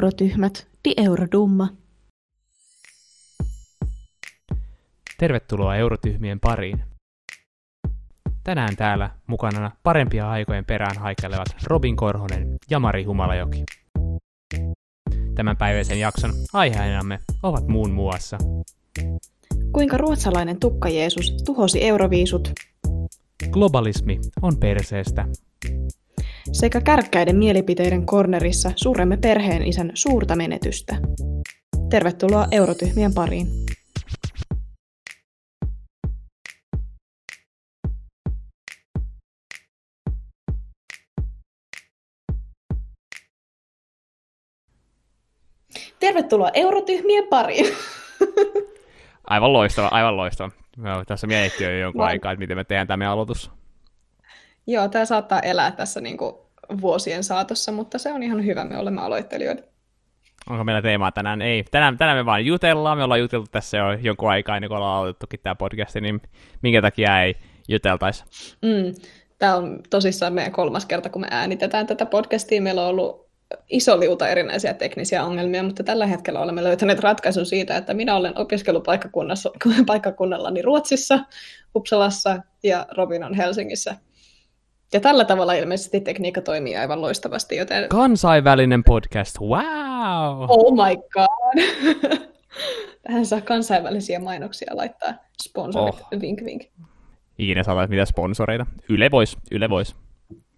Eurotyhmät, di Eurodumma. Tervetuloa Eurotyhmien pariin. Tänään täällä mukana parempia aikojen perään haikelevat Robin Korhonen ja Mari Humalajoki. Tämän päiväisen jakson aiheenamme ovat muun muassa Kuinka ruotsalainen tukka Jeesus tuhosi euroviisut globalismi on perseestä, sekä kärkkäiden mielipiteiden kornerissa suremme perheen isän suurta menetystä. Tervetuloa Eurotyhmien pariin. Tervetuloa Eurotyhmien pariin. aivan loistava, aivan loistava. Tässä mietitty jo jonkun Vai- aikaa, että miten me tehdään tämä aloitus. Joo, tämä saattaa elää tässä niinku vuosien saatossa, mutta se on ihan hyvä, me olemme aloittelijoita. Onko meillä teemaa tänään? Ei. Tänään, tänään me vaan jutellaan. Me ollaan juteltu tässä jo jonkun aikaa ennen kuin ollaan aloitettukin tämä podcast, niin minkä takia ei juteltaisi? Mm. Tämä on tosissaan meidän kolmas kerta, kun me äänitetään tätä podcastia. Meillä on ollut iso liuta erinäisiä teknisiä ongelmia, mutta tällä hetkellä olemme löytäneet ratkaisun siitä, että minä olen opiskelupaikkakunnassa paikkakunnallani Ruotsissa, Uppsalassa ja Robin on Helsingissä. Ja tällä tavalla ilmeisesti tekniikka toimii aivan loistavasti, joten Kansainvälinen podcast, wow! oh my god! Tähän saa kansainvälisiä mainoksia laittaa. Sponsorit, Oh. vink vink. Ikinä saataisiin mitä sponsoreita. Yle vois, Yle vois.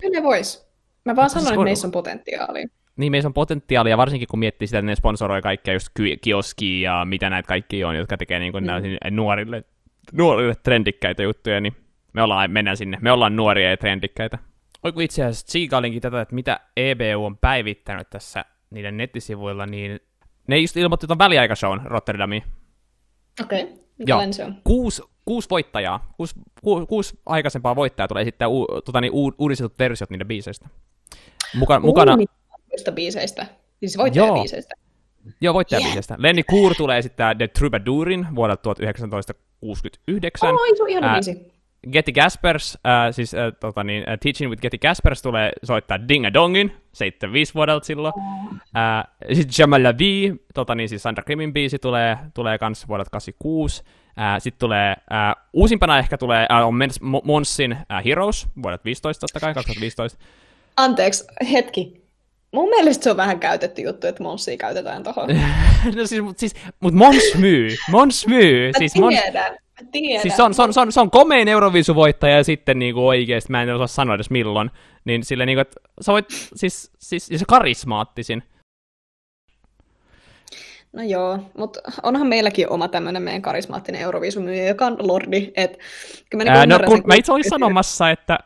Kyllä vois. Mä vaan sanon, että meissä on potentiaalia. Niin, meissä on potentiaalia, varsinkin kun miettii sitä, että ne sponsoroi kaikkea just kioskia ja mitä näitä kaikki on, jotka tekee niin kuin mm. nuorille, nuorille trendikkäitä juttuja, niin me ollaan, mennään sinne. Me ollaan nuoria ja trendikkäitä. Oi kun itse asiassa tsiikailinkin tätä, että mitä EBU on päivittänyt tässä niiden nettisivuilla, niin ne just ilmoitti tuon väliaikashown Rotterdamiin. Okei, okay. Joo. mikälainen se on? Kuusi, kuusi voittajaa, kuusi, ku, kuusi aikaisempaa voittajaa tulee esittää u, tota, niin, u, uudistetut versiot niiden biiseistä. Muka, mukana, Uunituista biiseistä. Siis voittajabiiseistä. Joo, voittajabiisestä. Lenni Kuur tulee esittää The Troubadourin vuodelta 1969. Oi, se on ihana biisi. Getty Gaspers, äh, siis äh, tota, niin, äh, Teaching with Getty Gaspers tulee soittaa Ding a Dongin, 75 vuodelta silloin. Äh, sitten Jamal Lavi, tota, niin, siis Sandra Krimin biisi tulee, tulee kans vuodelta 86. Äh, sitten tulee, äh, uusimpana ehkä tulee, äh, on Monsin äh, Heroes, vuodelta 15 totta kai, 2015. Anteeksi, hetki. Mun mielestä se on vähän käytetty juttu, että Monssia käytetään tohon. no siis, mut, siis, mut Mons myy, Mons myy. Mä siis Mons, tiedän, mä tiedän. Siis se on, se on, se on, se on komein Euroviisuvoittaja ja sitten niinku oikeesti, mä en osaa sanoa edes milloin, niin sille niinku, että sä voit, siis, siis ja se karismaattisin. No joo, mutta onhan meilläkin oma tämmöinen meidän karismaattinen Euroviisumyyjä, joka on Lordi. Et, mä, niinku Ää, no kun mä itse olin sanomassa, että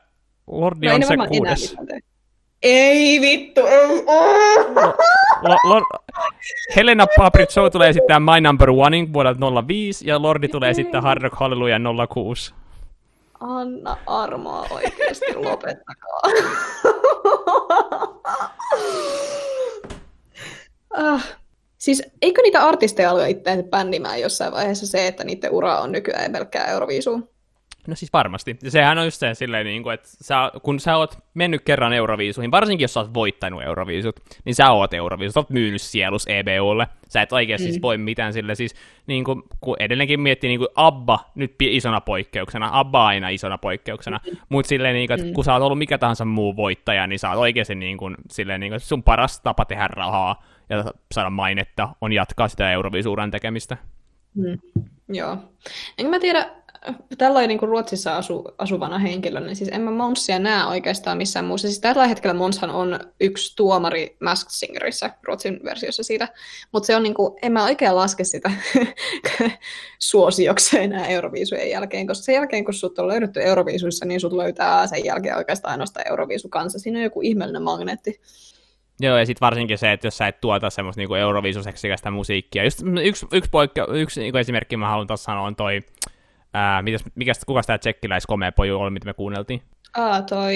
Lordi No on se enää kuudes. tee. Ei vittu, ei. Lo, lo, Helena tulee esittää My Number Onein vuodelta 05 ja Lordi tulee esittää Hard Rock Hallelujah 06. Anna armoa oikeesti, lopettakaa. ah. Siis eikö niitä artisteja alue itseänsä bändimään jossain vaiheessa se, että niiden ura on nykyään pelkkää Euroviisua? No siis varmasti. Ja sehän on just se silleen, niin kuin, että sä, kun sä oot mennyt kerran Euroviisuihin, varsinkin jos sä oot voittanut Euroviisut, niin sä oot Euroviisut, sä oot myynyt sielus EBUlle. Sä et oikeasti mm. siis voi mitään sille, siis niin kuin, kun edelleenkin miettii niin kuin Abba nyt isona poikkeuksena, Abba aina isona poikkeuksena, mm. mutta silleen, niin kuin, että kun sä oot ollut mikä tahansa muu voittaja, niin sä oot oikeasti niin kuin, silleen, niin kuin, sun paras tapa tehdä rahaa ja saada mainetta on jatkaa sitä Euroviisuuran tekemistä. Mm. Joo. Enkä mä tiedä, tällainen niin kuin Ruotsissa asu, asuvana henkilönä, niin siis en mä Monsia näe oikeastaan missään muussa. Siis tällä hetkellä Monshan on yksi tuomari Masked Singerissä, Ruotsin versiossa siitä, mutta se on niin kuin, en mä oikein laske sitä suosiokseen enää Euroviisujen jälkeen, koska sen jälkeen, kun sut on löydetty Euroviisuissa, niin sut löytää sen jälkeen oikeastaan ainoastaan Euroviisu kanssa. Siinä on joku ihmeellinen magneetti. Joo, ja sitten varsinkin se, että jos sä et tuota semmoista niinku euroviisuseksikästä musiikkia. Just yksi, yksi, poikke, yksi niinku esimerkki mä haluan tuossa sanoa on toi, ää, mitäs, mikäs, kukas tää tsekkiläis komea poju oli, mitä me kuunneltiin? Ah, toi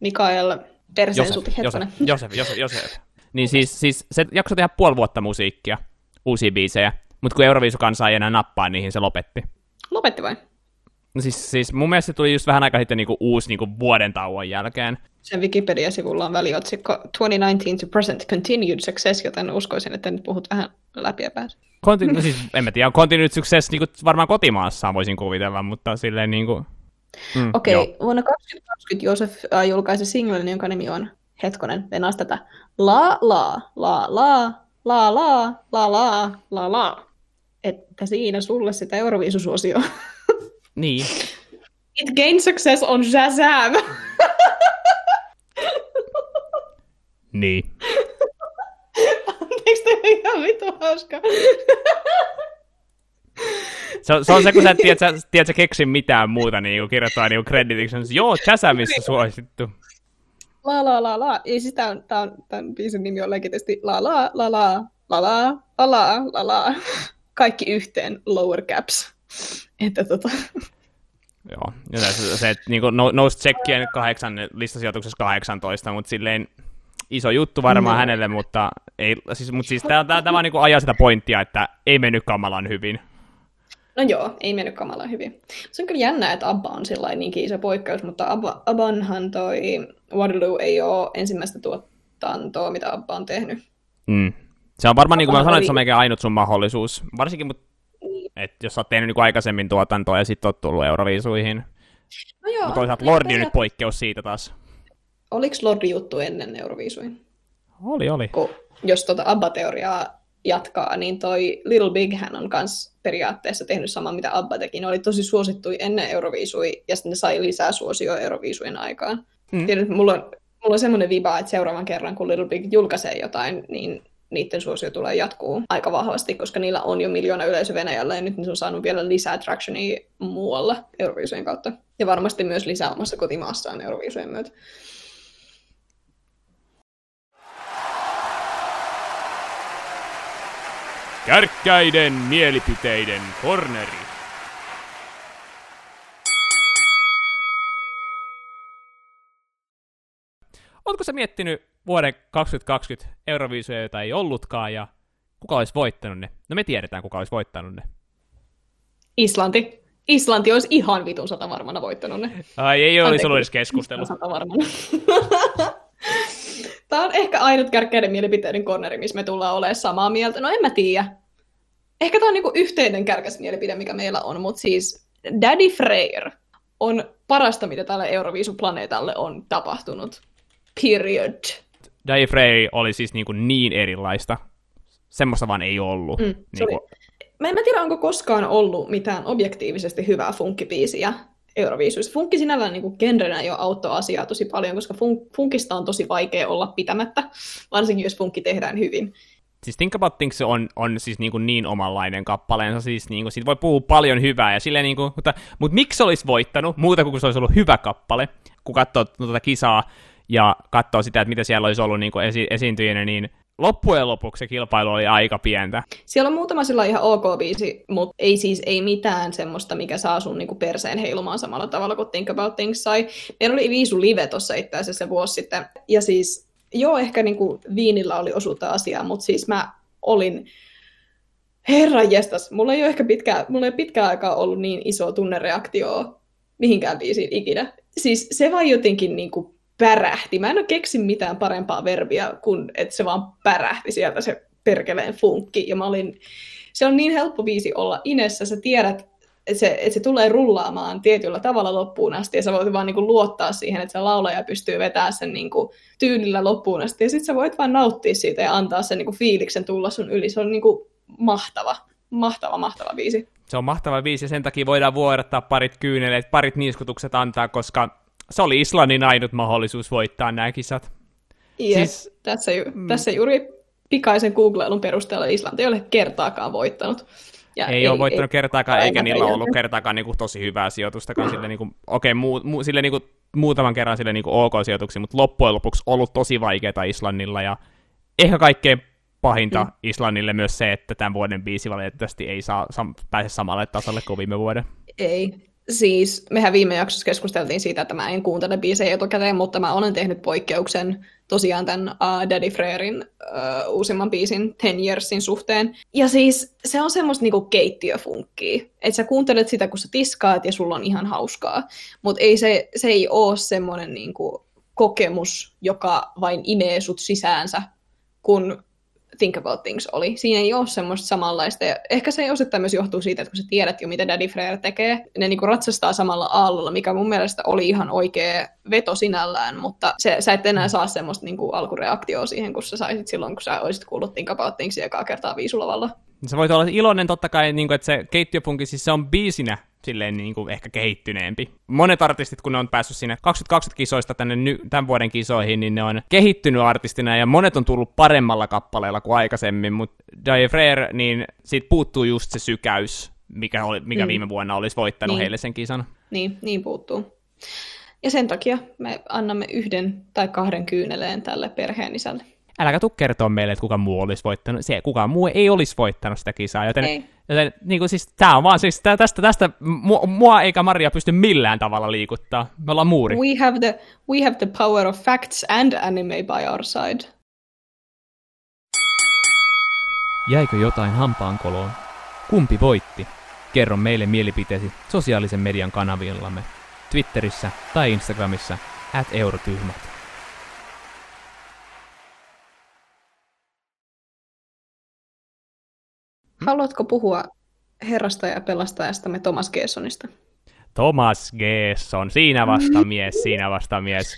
Mikael Perseen Josef, Josef. Josef, Josef, Josef. Niin siis, siis se jaksoi tehdä puoli vuotta musiikkia, uusia biisejä, mutta kun Euroviisu kanssa ei enää nappaa niihin, se lopetti. Lopetti vai? No siis, siis mun mielestä se tuli just vähän aikaa sitten niinku uusi niinku vuoden tauon jälkeen. Sen Wikipedia-sivulla on väliotsikko 2019 to present continued success, joten uskoisin, että nyt puhut vähän läpi ja pääs. Continu- no siis, en mä tiedä, continued success niin kuin varmaan kotimaassa voisin kuvitella, mutta silleen niin kuin... Mm, Okei, okay. vuonna 2020 Josef äh, julkaisi singlen, jonka nimi on, hetkonen, venas tätä, La La, La La, La La, La La, La La. Että siinä sulle sitä Euroviisusuosioa. Niin. It gained success on Shazam. niin. Anteeksi, tämä on ihan vitu hauska. Se on, se on se, kun sä et tiedät, sä, tiedät, sä keksin mitään muuta, niin kirjoittaa niin kreditiksi. Joo, Shazamissa suosittu. La la la la. Ei siis tää on, tää on, tämän biisin nimi on legitisti la la la la la la la la la la. Kaikki yhteen lower caps. Että tota... Joo, ja se, se että niin no, nousi tsekkien kahdeksan, listasijoituksessa 18, mutta silleen iso juttu varmaan no. hänelle, mutta, ei, siis, mutta siis tämä vaan niin ajaa sitä pointtia, että ei mennyt kamalan hyvin. No joo, ei mennyt kamalan hyvin. Se on kyllä jännä, että Abba on sillä niinkin iso poikkeus, mutta Abba, Abbanhan toi Waterloo ei ole ensimmäistä tuotantoa, mitä Abba on tehnyt. Mm. Se on varmaan, niin kuin mä sanoin, että se on melkein ainut sun mahdollisuus. Varsinkin, mutta niin. et jos sä oot tehnyt niin aikaisemmin tuotantoa ja sitten oot tullut Euroviisuihin. No joo. Mutta toisaalta Lordi on nyt poikkeus siitä taas. Oliko Lordi juttu ennen Euroviisuihin? Oli, oli. Kun, jos tuota Abba-teoriaa jatkaa, niin toi Little Big hän on myös periaatteessa tehnyt saman, mitä Abba teki. Ne oli tosi suosittuja ennen Euroviisui, ja sitten ne sai lisää suosioa Euroviisujen aikaan. Mm. Tiedät, mulla on, mulla on semmoinen viba, että seuraavan kerran, kun Little Big julkaisee jotain, niin niiden suosio tulee jatkuu aika vahvasti, koska niillä on jo miljoona yleisö Venäjällä, ja nyt ne on saanut vielä lisää tractionia muualla Euroviisujen kautta. Ja varmasti myös lisää omassa kotimaassaan Euroviisujen myötä. Kärkkäiden mielipiteiden korneri. Oletko sä miettinyt vuoden 2020 Euroviisuja, joita ei ollutkaan, ja kuka olisi voittanut ne? No me tiedetään, kuka olisi voittanut ne. Islanti. Islanti olisi ihan vitun sata varmana voittanut ne. Ai ei olisi ollut edes keskustelu. Tämä on ehkä ainut kärkkäiden mielipiteiden corneri, missä me tullaan olemaan samaa mieltä. No en mä tiedä. Ehkä tämä on niinku yhteinen kärkäs mielipide, mikä meillä on, mutta siis Daddy Freyr on parasta, mitä tälle Euroviisuplaneetalle on tapahtunut. Period. Daddy Freyr oli siis niin, kuin niin erilaista. Semmoista vaan ei ollut. Mm, niin kuin... Mä en tiedä, onko koskaan ollut mitään objektiivisesti hyvää funkkipiisiä Euroviisuissa. Funkki sinällään niin genrenä jo auttoi asiaa tosi paljon, koska fun- funkista on tosi vaikea olla pitämättä, varsinkin jos funkki tehdään hyvin. Siis Think About Things on, on siis niin, kuin niin omanlainen kappaleensa, siis niin kuin, siitä voi puhua paljon hyvää, ja silleen niin kuin, mutta, mutta miksi olisi voittanut, muuta kuin se olisi ollut hyvä kappale, kun katsoo tuota kisaa ja katsoo sitä, että mitä siellä olisi ollut niin kuin esi- esiintyjänä, niin loppujen lopuksi se kilpailu oli aika pientä. Siellä on muutama sillä ihan ok biisi, mutta ei siis ei mitään semmoista, mikä saa sun niinku perseen heilumaan samalla tavalla kuin Think About Things sai. Meillä oli Viisu Live tuossa itse asiassa vuosi sitten. Ja siis, joo, ehkä niinku viinillä oli osuutta asiaa, mutta siis mä olin Herra jestas, mulla ei ole ehkä pitkään, mulla ei pitkään aikaa ollut niin iso tunnereaktio mihinkään biisiin ikinä. Siis se vaan jotenkin niinku pärähti. Mä en ole keksin mitään parempaa verbiä kuin, että se vaan pärähti sieltä se perkeleen funkki. Ja mä olin, se on niin helppo biisi olla Inessä, sä tiedät, että se, että se tulee rullaamaan tietyllä tavalla loppuun asti, ja sä voit vaan niinku luottaa siihen, että se laulaja pystyy vetämään sen niinku tyylillä loppuun asti, ja sit sä voit vaan nauttia siitä ja antaa sen niinku fiiliksen tulla sun yli. Se on niinku mahtava, mahtava, mahtava biisi. Se on mahtava biisi, ja sen takia voidaan vuodattaa parit kyyneleet, parit niiskutukset antaa, koska se oli Islannin ainut mahdollisuus voittaa nämä kisat. Yes, siis, tässä, ju- mm. tässä juuri pikaisen googlailun perusteella Islanti ei ole kertaakaan voittanut. Ja ei, ei ole voittanut ei, kertaakaan, ei, eikä niillä ollut kertaakaan niin kuin, tosi hyvää sijoitustakaan. Sille, niin kuin, okei, muu, mu, sille, niin kuin, muutaman kerran sille niin kuin, ok-sijoituksia, mutta loppujen lopuksi ollut tosi vaikeaa Islannilla. Ja ehkä kaikkein pahinta mm. Islannille myös se, että tämän vuoden biisi valitettavasti ei saa, sam- pääse samalle tasolle kuin viime vuoden. Ei, Siis mehän viime jaksossa keskusteltiin siitä, että mä en kuuntele biisejä etukäteen, mutta mä olen tehnyt poikkeuksen tosiaan tämän uh, Daddy Freerin uh, uusimman biisin Ten Yearsin suhteen. Ja siis se on semmoista niinku keittiöfunkkia. Että sä kuuntelet sitä, kun sä tiskaat ja sulla on ihan hauskaa. Mutta ei se, se ei ole semmoinen niinku kokemus, joka vain imee sut sisäänsä, kun Think About Things oli. Siinä ei ole semmoista samanlaista. Ja ehkä se osittain myös johtuu siitä, että kun sä tiedät jo, mitä Daddy Frere tekee, ne niinku ratsastaa samalla aallolla, mikä mun mielestä oli ihan oikea veto sinällään, mutta se, sä et enää saa semmoista niinku alkureaktioa siihen, kun sä saisit silloin, kun sä olisit kuullut Think About Thingsia ekaa kertaa viisulavalla. Se voit olla iloinen totta kai, niin kuin, että se keittiöpunki, siis se on biisinä silleen niin kuin ehkä kehittyneempi. Monet artistit, kun ne on päässyt sinne 2020 kisoista tänne ny- tämän vuoden kisoihin, niin ne on kehittynyt artistina ja monet on tullut paremmalla kappaleella kuin aikaisemmin, mutta Die Frere, niin siitä puuttuu just se sykäys, mikä, oli, mikä mm. viime vuonna olisi voittanut niin. heille sen kisan. Niin, niin puuttuu. Ja sen takia me annamme yhden tai kahden kyyneleen tälle perheen isälle äläkä tuu kertoa meille, että kuka muu olisi voittanut. Se, kukaan muu ei olisi voittanut sitä kisaa, joten, ei. joten niin kuin siis, tämä on vaan siis, tästä, tästä mua, mua eikä Maria pysty millään tavalla liikuttaa. Me ollaan muuri. We have the, we have the power of facts and anime by our side. Jäikö jotain hampaankoloon? Kumpi voitti? Kerro meille mielipiteesi sosiaalisen median kanavillamme, Twitterissä tai Instagramissa, at eurotyhmät. Haluatko puhua herrasta ja pelastajastamme Thomas Gessonista? Thomas Gesson, siinä vasta mies, siinä vasta mies.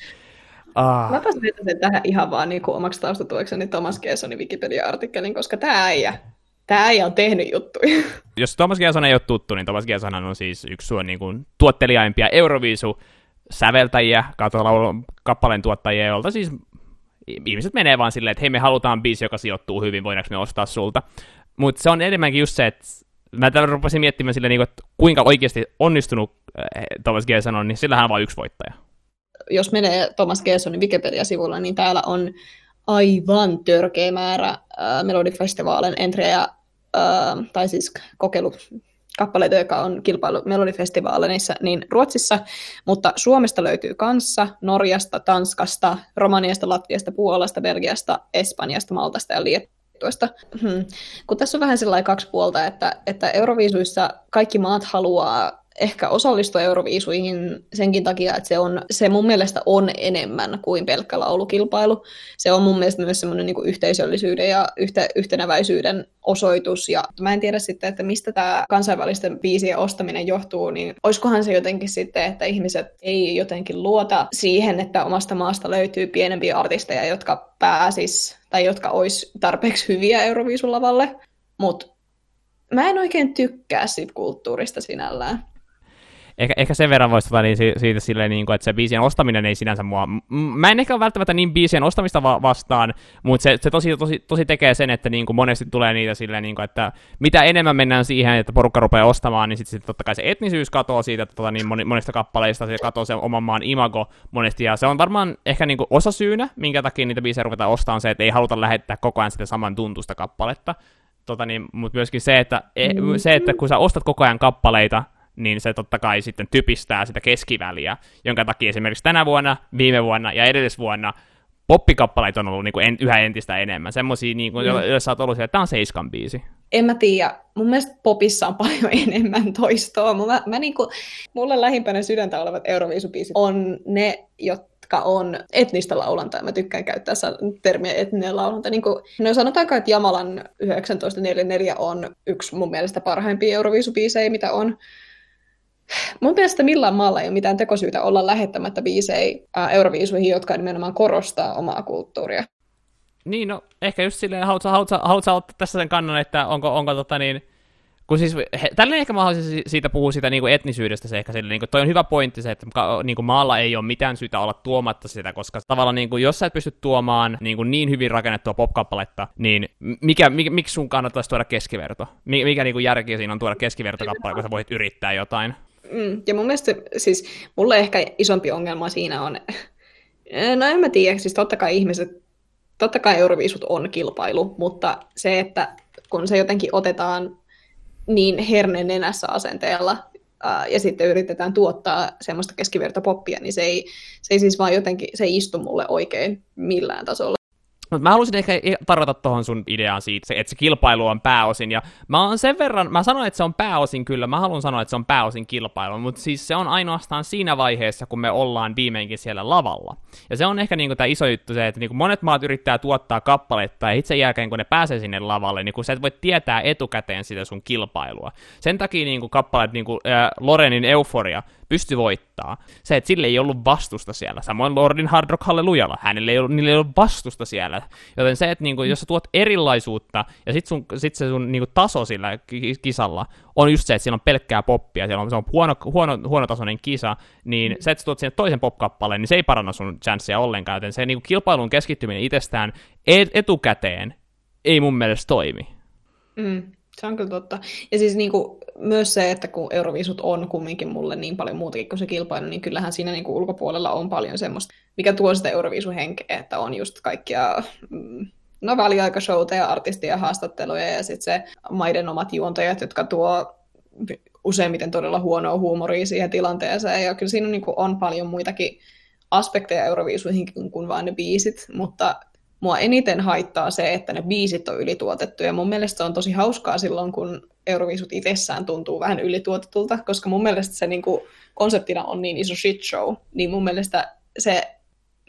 Ah. Mä sen tähän ihan vaan niin kuin omaksi taustatuekseni Thomas Gessonin Wikipedia-artikkelin, koska tämä äijä, tämä äijä on tehnyt juttuja. Jos Thomas Gesson ei ole tuttu, niin Thomas Gesson on siis yksi suon niin kuin, tuottelijaimpia Euroviisu säveltäjiä, kappaleen tuottajia, joilta siis ihmiset menee vaan silleen, että hei me halutaan biisi, joka sijoittuu hyvin, voidaanko me ostaa sulta. Mutta se on enemmänkin just se, että mä rupesin miettimään silleen, niin että kuinka oikeasti onnistunut äh, Thomas Gesson on, niin sillähän on vain yksi voittaja. Jos menee Thomas Gessonin Wikipedia-sivulla, niin täällä on aivan törkeä määrä äh, Melodifestivaalin entrejä, äh, tai siis kokeilu kappaleita, jotka on kilpailu Melodifestivaaleissa, niin Ruotsissa, mutta Suomesta löytyy kanssa, Norjasta, Tanskasta, Romaniasta, Latviasta, Puolasta, Belgiasta, Espanjasta, Maltasta ja Liet voittoista. Hmm. Kun tässä on vähän sellainen kaksi puolta, että, että Euroviisuissa kaikki maat haluaa ehkä osallistua Euroviisuihin senkin takia, että se, on, se mun mielestä on enemmän kuin pelkkä laulukilpailu. Se on mun mielestä myös semmoinen niin yhteisöllisyyden ja yhte, yhtenäväisyyden osoitus. Ja mä en tiedä sitten, että mistä tämä kansainvälisten biisien ostaminen johtuu, niin olisikohan se jotenkin sitten, että ihmiset ei jotenkin luota siihen, että omasta maasta löytyy pienempiä artisteja, jotka pääsis tai jotka olisi tarpeeksi hyviä Euroviisulavalle. Mutta mä en oikein tykkää siitä kulttuurista sinällään ehkä, ehkä sen verran voisi tota, niin, siitä silleen, niin kuin, että se biisien ostaminen ei sinänsä mua... Mä en ehkä ole välttämättä niin biisien ostamista va- vastaan, mutta se, se tosi, tosi, tosi tekee sen, että niin kuin monesti tulee niitä silleen, niin kuin, että mitä enemmän mennään siihen, että porukka rupeaa ostamaan, niin sitten sit totta kai se etnisyys katoaa siitä että tota, niin moni, monista kappaleista, se katoaa se oman maan imago monesti, ja se on varmaan ehkä niin kuin osa syynä, minkä takia niitä biisejä ruvetaan ostamaan, se, että ei haluta lähettää koko ajan sitä saman tuntusta kappaletta, tota niin, mutta myöskin se että, e, se, että kun sä ostat koko ajan kappaleita, niin se totta kai sitten typistää sitä keskiväliä, jonka takia esimerkiksi tänä vuonna, viime vuonna ja edellisvuonna poppikappaleita on ollut niin kuin en, yhä entistä enemmän. Semmoisia, niin kuin, mm. joissa on ollut että tämä on seiskan biisi. En mä tiedä. Mun mielestä popissa on paljon enemmän toistoa. Mä, mä niin kuin, mulle lähimpänä sydäntä olevat Euroviisubiisit on ne, jotka on etnistä laulantaa. Mä tykkään käyttää termiä etninen laulanta. Niin kuin, no sanotaanko, että Jamalan 1944 on yksi mun mielestä parhaimpia Euroviisubiisejä, mitä on. Mun mielestä millään maalla ei ole mitään tekosyytä olla lähettämättä biisejä euroviisuihin, jotka nimenomaan korostaa omaa kulttuuria. Niin, no ehkä just silleen, haluatko, haluatko, haluatko ottaa tässä sen kannan, että onko, onko tota niin, kun siis, he, tälleen ehkä mä haluaisin siitä puhua sitä niin kuin etnisyydestä se ehkä silleen, niin kuin, toi on hyvä pointti se, että niin kuin maalla ei ole mitään syytä olla tuomatta sitä, koska tavallaan niin kuin, jos sä et pysty tuomaan niin, kuin niin hyvin rakennettua popkappaletta, niin mikä, mikä, miksi sun kannattaisi tuoda keskiverto? Mikä niin kuin järki siinä on tuoda keskivertokappale, kun sä voit yrittää jotain? Mm, ja mun mielestä siis mulle ehkä isompi ongelma siinä on, no en mä tiedä, siis totta kai ihmiset, totta kai Euroviisut on kilpailu, mutta se, että kun se jotenkin otetaan niin herne nenässä asenteella ää, ja sitten yritetään tuottaa semmoista keskivertopoppia, niin se ei, se ei siis vaan jotenkin, se ei istu mulle oikein millään tasolla. Mutta mä halusin ehkä tarjota tuohon sun ideaan siitä, että se kilpailu on pääosin, ja mä oon sen verran, mä sanoin, että se on pääosin kyllä, mä haluan sanoa, että se on pääosin kilpailu, mutta siis se on ainoastaan siinä vaiheessa, kun me ollaan viimeinkin siellä lavalla. Ja se on ehkä niinku tämä iso juttu se, että niinku monet maat yrittää tuottaa kappaletta, ja itse jälkeen kun ne pääsee sinne lavalle, niin kun sä et voi tietää etukäteen sitä sun kilpailua. Sen takia niinku kappaleet, niinku äh, Lorenin Euforia, pysty voittaa. Se, että sille ei ollut vastusta siellä. Samoin Lordin Hard Rock Hallelujalla, hänelle ei ollut, niille ei ollut vastusta siellä. Joten se, että niinku, jos sä tuot erilaisuutta, ja sit, sun, sit se sun niinku, taso sillä kisalla on just se, että siellä on pelkkää poppia, siellä on, se on huono, huono, huonotasoinen kisa, niin se, että sä tuot sinne toisen popkappaleen, niin se ei paranna sun chanssia ollenkaan, joten se niinku, kilpailun keskittyminen itsestään etukäteen ei mun mielestä toimi. Mm. Se on kyllä totta. Ja siis niin kuin, myös se, että kun Euroviisut on kumminkin mulle niin paljon muutakin kuin se kilpailu, niin kyllähän siinä niin kuin ulkopuolella on paljon semmoista, mikä tuo sitä Euroviisuhenkeä, että on just kaikkia mm, no väliaikashouta ja artistia haastatteluja ja sitten se maiden omat juontajat, jotka tuo useimmiten todella huonoa huumoria siihen tilanteeseen. Ja kyllä siinä niin kuin on paljon muitakin aspekteja Euroviisuihin kuin vain ne biisit, mutta mua eniten haittaa se, että ne biisit on ylituotettu, ja mun mielestä se on tosi hauskaa silloin, kun Euroviisut itsessään tuntuu vähän ylituotetulta, koska mun mielestä se niin kuin, konseptina on niin iso shit show, niin mun mielestä, se,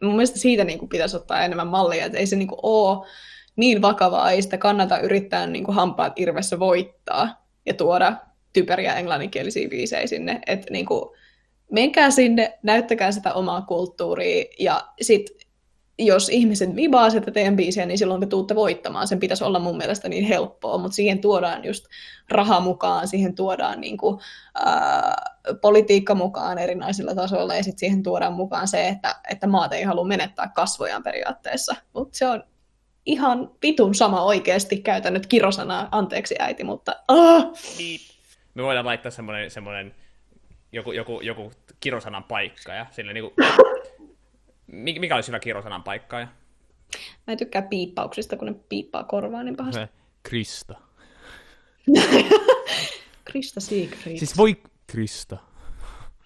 mun mielestä siitä niin kuin, pitäisi ottaa enemmän mallia, että ei se niin kuin, ole niin vakavaa, ei sitä kannata yrittää niin kuin, hampaat irvessä voittaa ja tuoda typeriä englanninkielisiä biisejä sinne, että niin kuin, menkää sinne, näyttäkää sitä omaa kulttuuria ja sitten jos ihmiset vibaa sitä teidän biisiä, niin silloin te tuutte voittamaan. Sen pitäisi olla mun mielestä niin helppoa, mutta siihen tuodaan just raha mukaan, siihen tuodaan niin kuin, ää, politiikka mukaan erinäisillä tasoilla, ja sitten siihen tuodaan mukaan se, että, että maat ei halua menettää kasvojaan periaatteessa. Mutta se on ihan pitun sama oikeasti, käytän nyt kirosanaa, anteeksi äiti, mutta... Ah! Me voidaan laittaa semmoinen joku, joku, joku kirosanan paikka, ja sille niin kuin mikä olisi hyvä kirjosanan paikka? Ja... Mä en tykkää piippauksista, kun ne piippaa korvaa niin pahasti. Krista. Krista Siegfried. Siis voi Krista.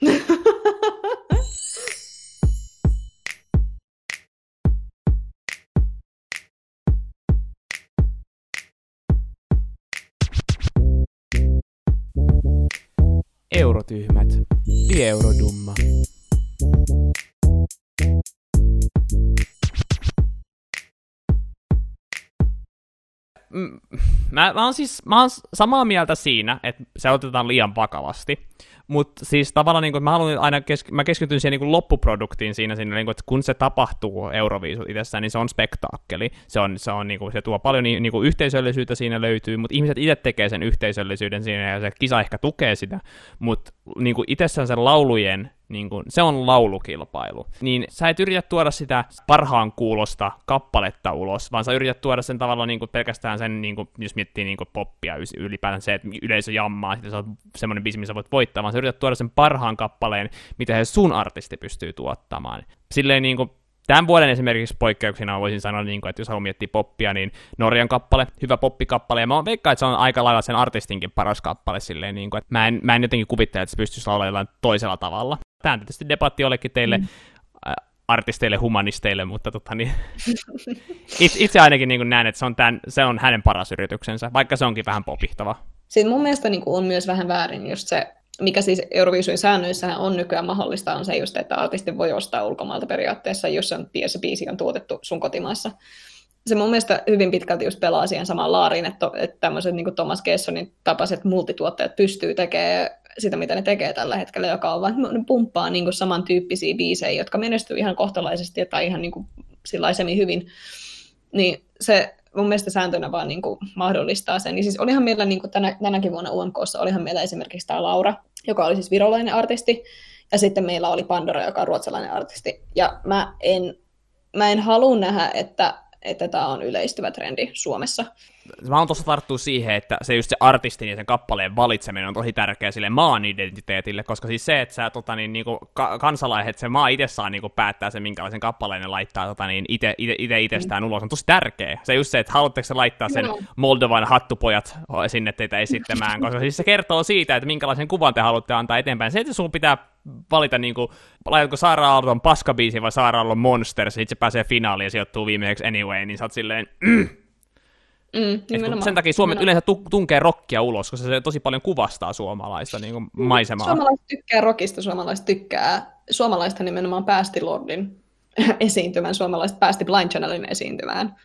Eurotyhmät. Vie eurodumma. Mä, mä, oon siis mä oon samaa mieltä siinä, että se otetaan liian vakavasti. Mutta siis tavallaan niin kuin, mä haluan aina, kesk- mä keskityn siihen niin loppuproduktiin siinä, siinä niin kuin, että kun se tapahtuu Euroviisu itsessään, niin se on spektaakkeli. Se, on, se, on, niin kuin, se tuo paljon niin kuin, yhteisöllisyyttä siinä löytyy, mutta ihmiset itse tekee sen yhteisöllisyyden siinä ja se kisa ehkä tukee sitä, mutta niin kuin itsessään sen laulujen niin kun, se on laulukilpailu. Niin sä et yritä tuoda sitä parhaan kuulosta kappaletta ulos, vaan sä yrität tuoda sen tavallaan niin pelkästään sen, niin kun, jos miettii niin poppia ylipäätään se, että yleisö jammaa, että sä oot semmoinen biisi, missä voit voittaa, vaan sä yrität tuoda sen parhaan kappaleen, mitä se sun artisti pystyy tuottamaan. Silleen niin kuin, Tämän vuoden esimerkiksi poikkeuksena voisin sanoa, niin kuin, että jos haluaa miettiä poppia, niin Norjan kappale, hyvä poppikappale, ja mä veikkaan, että se on aika lailla sen artistinkin paras kappale silleen, niin kuin, että mä en, mä en jotenkin kuvittele, että se pystyisi laulamaan toisella tavalla. Tämä on tietysti debatti jollekin teille, mm. artisteille, humanisteille, mutta tota, niin, itse, itse ainakin niin näen, että se on, tämän, se on hänen paras yrityksensä, vaikka se onkin vähän popihtava. Sitten mun mielestä niin on myös vähän väärin just se mikä siis Euroviisuin säännöissä on nykyään mahdollista, on se just, että artisti voi ostaa ulkomailta periaatteessa, jos on, se biisi on tuotettu sun kotimaassa. Se mun mielestä hyvin pitkälti just pelaa siihen samaan laariin, että, että tämmöiset niin Thomas Gessonin tapaiset multituottajat pystyy tekemään sitä, mitä ne tekee tällä hetkellä, joka on vain, ne pumppaa niin samantyyppisiä biisejä, jotka menestyy ihan kohtalaisesti tai ihan niin kuin hyvin. Niin se mun mielestä sääntönä vaan niin kuin mahdollistaa sen. Niin siis olihan meillä niin kuin tänä, tänäkin vuonna UMKssa, olihan meillä esimerkiksi tämä Laura, joka oli siis virolainen artisti, ja sitten meillä oli Pandora, joka on ruotsalainen artisti. Ja mä en, mä en halua nähdä, että että tämä on yleistyvä trendi Suomessa. Mä oon tuossa tarttuu siihen, että se just se artistin ja sen kappaleen valitseminen on tosi tärkeä sille maan identiteetille, koska siis se, että sä tota, niin, niinku, ka- kansalaiset, se maa itse saa niinku, päättää sen, minkälaisen kappaleen ne laittaa tota, niin, ite, ite, ite itsestään mm. ulos, on tosi tärkeä. Se just se, että haluatteko laittaa sen no. Moldovan hattupojat sinne teitä esittämään, koska siis se kertoo siitä, että minkälaisen kuvan te haluatte antaa eteenpäin. Se, että sun pitää valita, niin kuin, laitatko Saara Aallon paskabiisi vai Saara Aallon Monsters, ja sitten se pääsee finaaliin ja sijoittuu viimeiseksi anyway, niin sä oot silleen, mm. Mm, sen takia Suomet yleensä tunkee rockia ulos, koska se tosi paljon kuvastaa suomalaista niin kuin maisemaa. Suomalaiset tykkää rockista, suomalaiset tykkää, suomalaiset nimenomaan päästi Lordin esiintymään, suomalaiset päästi Blind Channelin esiintymään.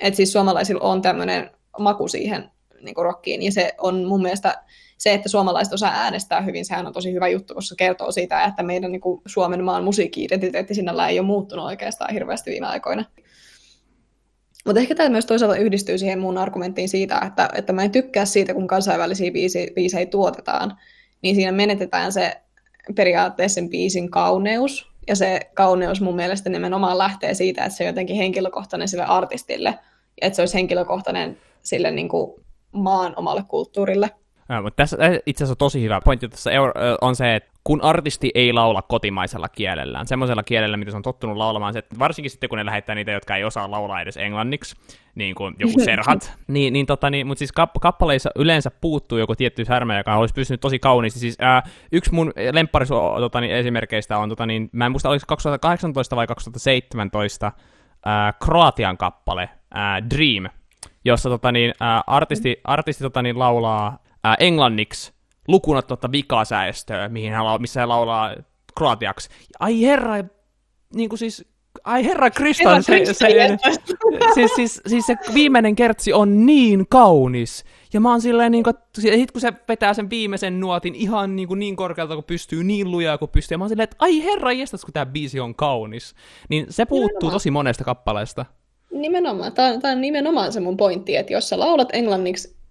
Et siis suomalaisilla on tämmöinen maku siihen niin kuin rockiin, ja se on mun mielestä se, että suomalaiset osaa äänestää hyvin, sehän on tosi hyvä juttu, koska se kertoo siitä, että meidän niin kuin Suomen maan musiikki-identiteetti sinällä ei ole muuttunut oikeastaan hirveästi viime aikoina. Mutta ehkä tämä myös toisaalta yhdistyy siihen mun argumenttiin siitä, että, että mä en tykkää siitä, kun kansainvälisiä biisi, biisejä tuotetaan, niin siinä menetetään se periaatteessa sen biisin kauneus, ja se kauneus mun mielestä nimenomaan lähtee siitä, että se on jotenkin henkilökohtainen sille artistille, että se olisi henkilökohtainen sille niin kuin maan omalle kulttuurille. Ja, mutta tässä itse asiassa on tosi hyvä pointti tässä on se, että kun artisti ei laula kotimaisella kielellään, semmoisella kielellä, mitä se on tottunut laulamaan, se, että varsinkin sitten kun ne lähettää niitä, jotka ei osaa laulaa edes englanniksi, niin kuin joku Serhat, niin, niin, tota, niin mutta siis kapp- kappaleissa yleensä puuttuu joku tietty särmä, joka olisi pystynyt tosi kauniisti. Siis ää, yksi mun lempparis tota, niin, esimerkkeistä on, tota, niin, mä en muista, oliko 2018 vai 2017, ää, Kroatian kappale, ää, Dream, jossa tota, niin, ää, artisti, artisti tota, niin, laulaa ää, englanniksi lukuna tuota vikasäästöä, mihin hän, missä hän laulaa kroatiaksi. Ai herra, niin kuin siis, ai herra Kristan, se, se, se, siis, siis, siis se viimeinen kertsi on niin kaunis. Ja mä oon silleen, niin kuin, sit kun se vetää sen viimeisen nuotin ihan niin, kuin niin korkealta kuin pystyy, niin lujaa kuin pystyy, ja mä oon silleen, että ai herra jestas, kun tää biisi on kaunis. Niin se puuttuu nimenomaan. tosi monesta kappaleesta. Nimenomaan. Tämä on, tämä on nimenomaan se mun pointti, että jos sä laulat englanniksi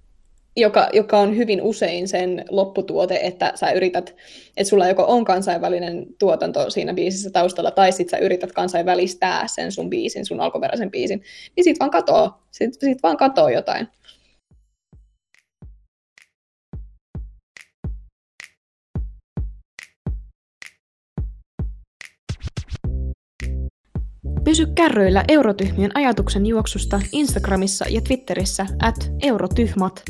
joka, joka on hyvin usein sen lopputuote, että sä yrität, että sulla joko on kansainvälinen tuotanto siinä biisissä taustalla, tai sit sä yrität kansainvälistää sen sun biisin, sun alkuperäisen biisin, niin sit vaan katoo, sit, sit vaan katoo jotain. Pysy kärryillä Eurotyhmien ajatuksen juoksusta Instagramissa ja Twitterissä at eurotyhmat.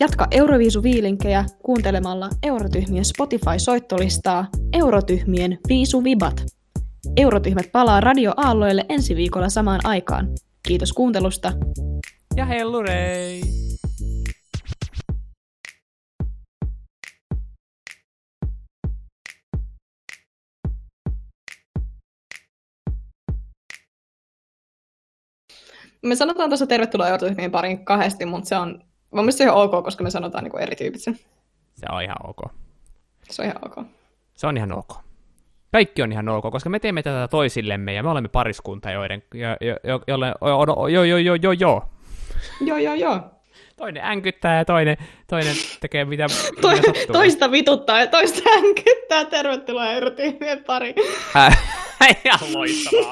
Jatka Euroviisuviilinkejä kuuntelemalla Eurotyhmien Spotify-soittolistaa Eurotyhmien Viisuvibat. Eurotyhmät palaa Radio Aalloille ensi viikolla samaan aikaan. Kiitos kuuntelusta. Ja hellurei! Me sanotaan tuossa tervetuloa Eurotyhmien pariin kahdesti, mutta se on mun mielestä ihan ok, koska me sanotaan niin erityyppisen. Se on ihan ok. Se on ihan ok. Se on ihan ok. Kaikki on ihan ok, koska me teemme tätä toisillemme ja me olemme pariskunta, joiden, jo, jo, jo, jolle, jo, jo, jo, jo, jo, jo. Joo, joo, joo. Toinen änkyttää ja toinen, toinen tekee mitä, to, mitä Toista vituttaa ja toista änkyttää. Tervetuloa Eurotyhmien pariin. Ihan loistavaa.